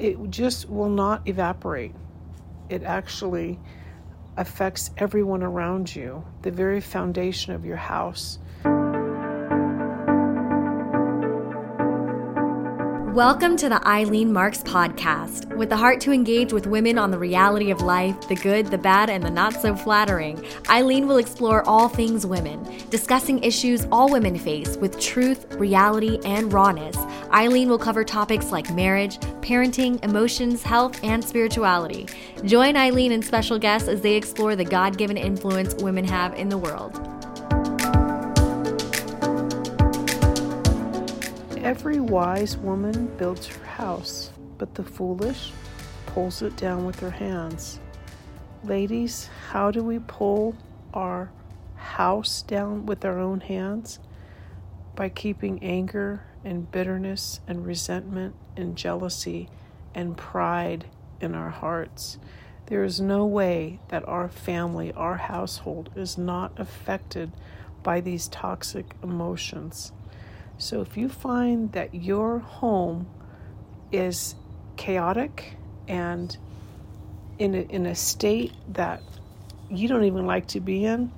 it just will not evaporate. It actually affects everyone around you, the very foundation of your house. Welcome to the Eileen Marx podcast. With the heart to engage with women on the reality of life, the good, the bad, and the not so flattering, Eileen will explore all things women, discussing issues all women face with truth, reality, and rawness. Eileen will cover topics like marriage, parenting, emotions, health, and spirituality. Join Eileen and special guests as they explore the God given influence women have in the world. Every wise woman builds her house, but the foolish pulls it down with her hands. Ladies, how do we pull our house down with our own hands? By keeping anger and bitterness and resentment and jealousy and pride in our hearts. There is no way that our family, our household, is not affected by these toxic emotions. So if you find that your home is chaotic and in a, in a state that you don't even like to be in,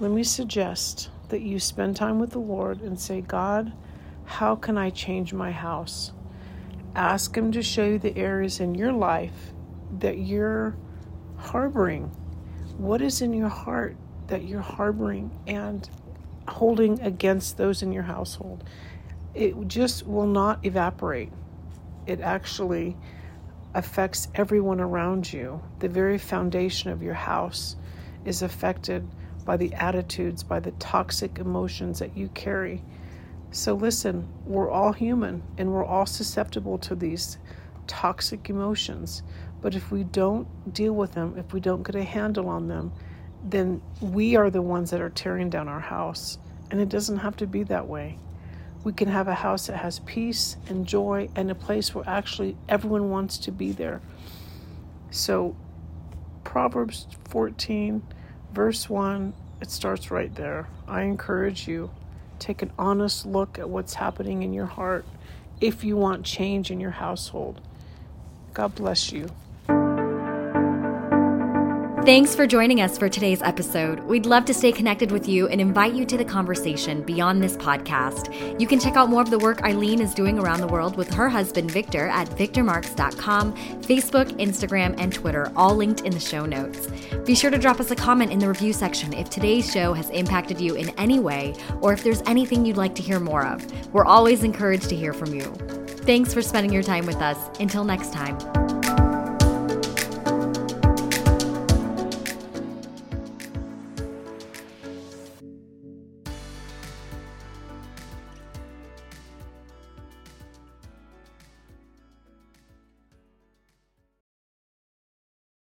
let me suggest that you spend time with the Lord and say, God, how can I change my house? Ask Him to show you the areas in your life that you're harboring. What is in your heart that you're harboring? And holding against those in your household. It just will not evaporate. It actually affects everyone around you. The very foundation of your house is affected by the attitudes, by the toxic emotions that you carry. So, listen, we're all human and we're all susceptible to these toxic emotions. But if we don't deal with them, if we don't get a handle on them, then we are the ones that are tearing down our house. And it doesn't have to be that way. We can have a house that has peace and joy and a place where actually everyone wants to be there. So, Proverbs 14, verse 1, it starts right there. I encourage you take an honest look at what's happening in your heart if you want change in your household. God bless you. Thanks for joining us for today's episode. We'd love to stay connected with you and invite you to the conversation beyond this podcast. You can check out more of the work Eileen is doing around the world with her husband Victor at victormarx.com, Facebook, Instagram, and Twitter, all linked in the show notes. Be sure to drop us a comment in the review section if today's show has impacted you in any way or if there's anything you'd like to hear more of. We're always encouraged to hear from you. Thanks for spending your time with us. Until next time.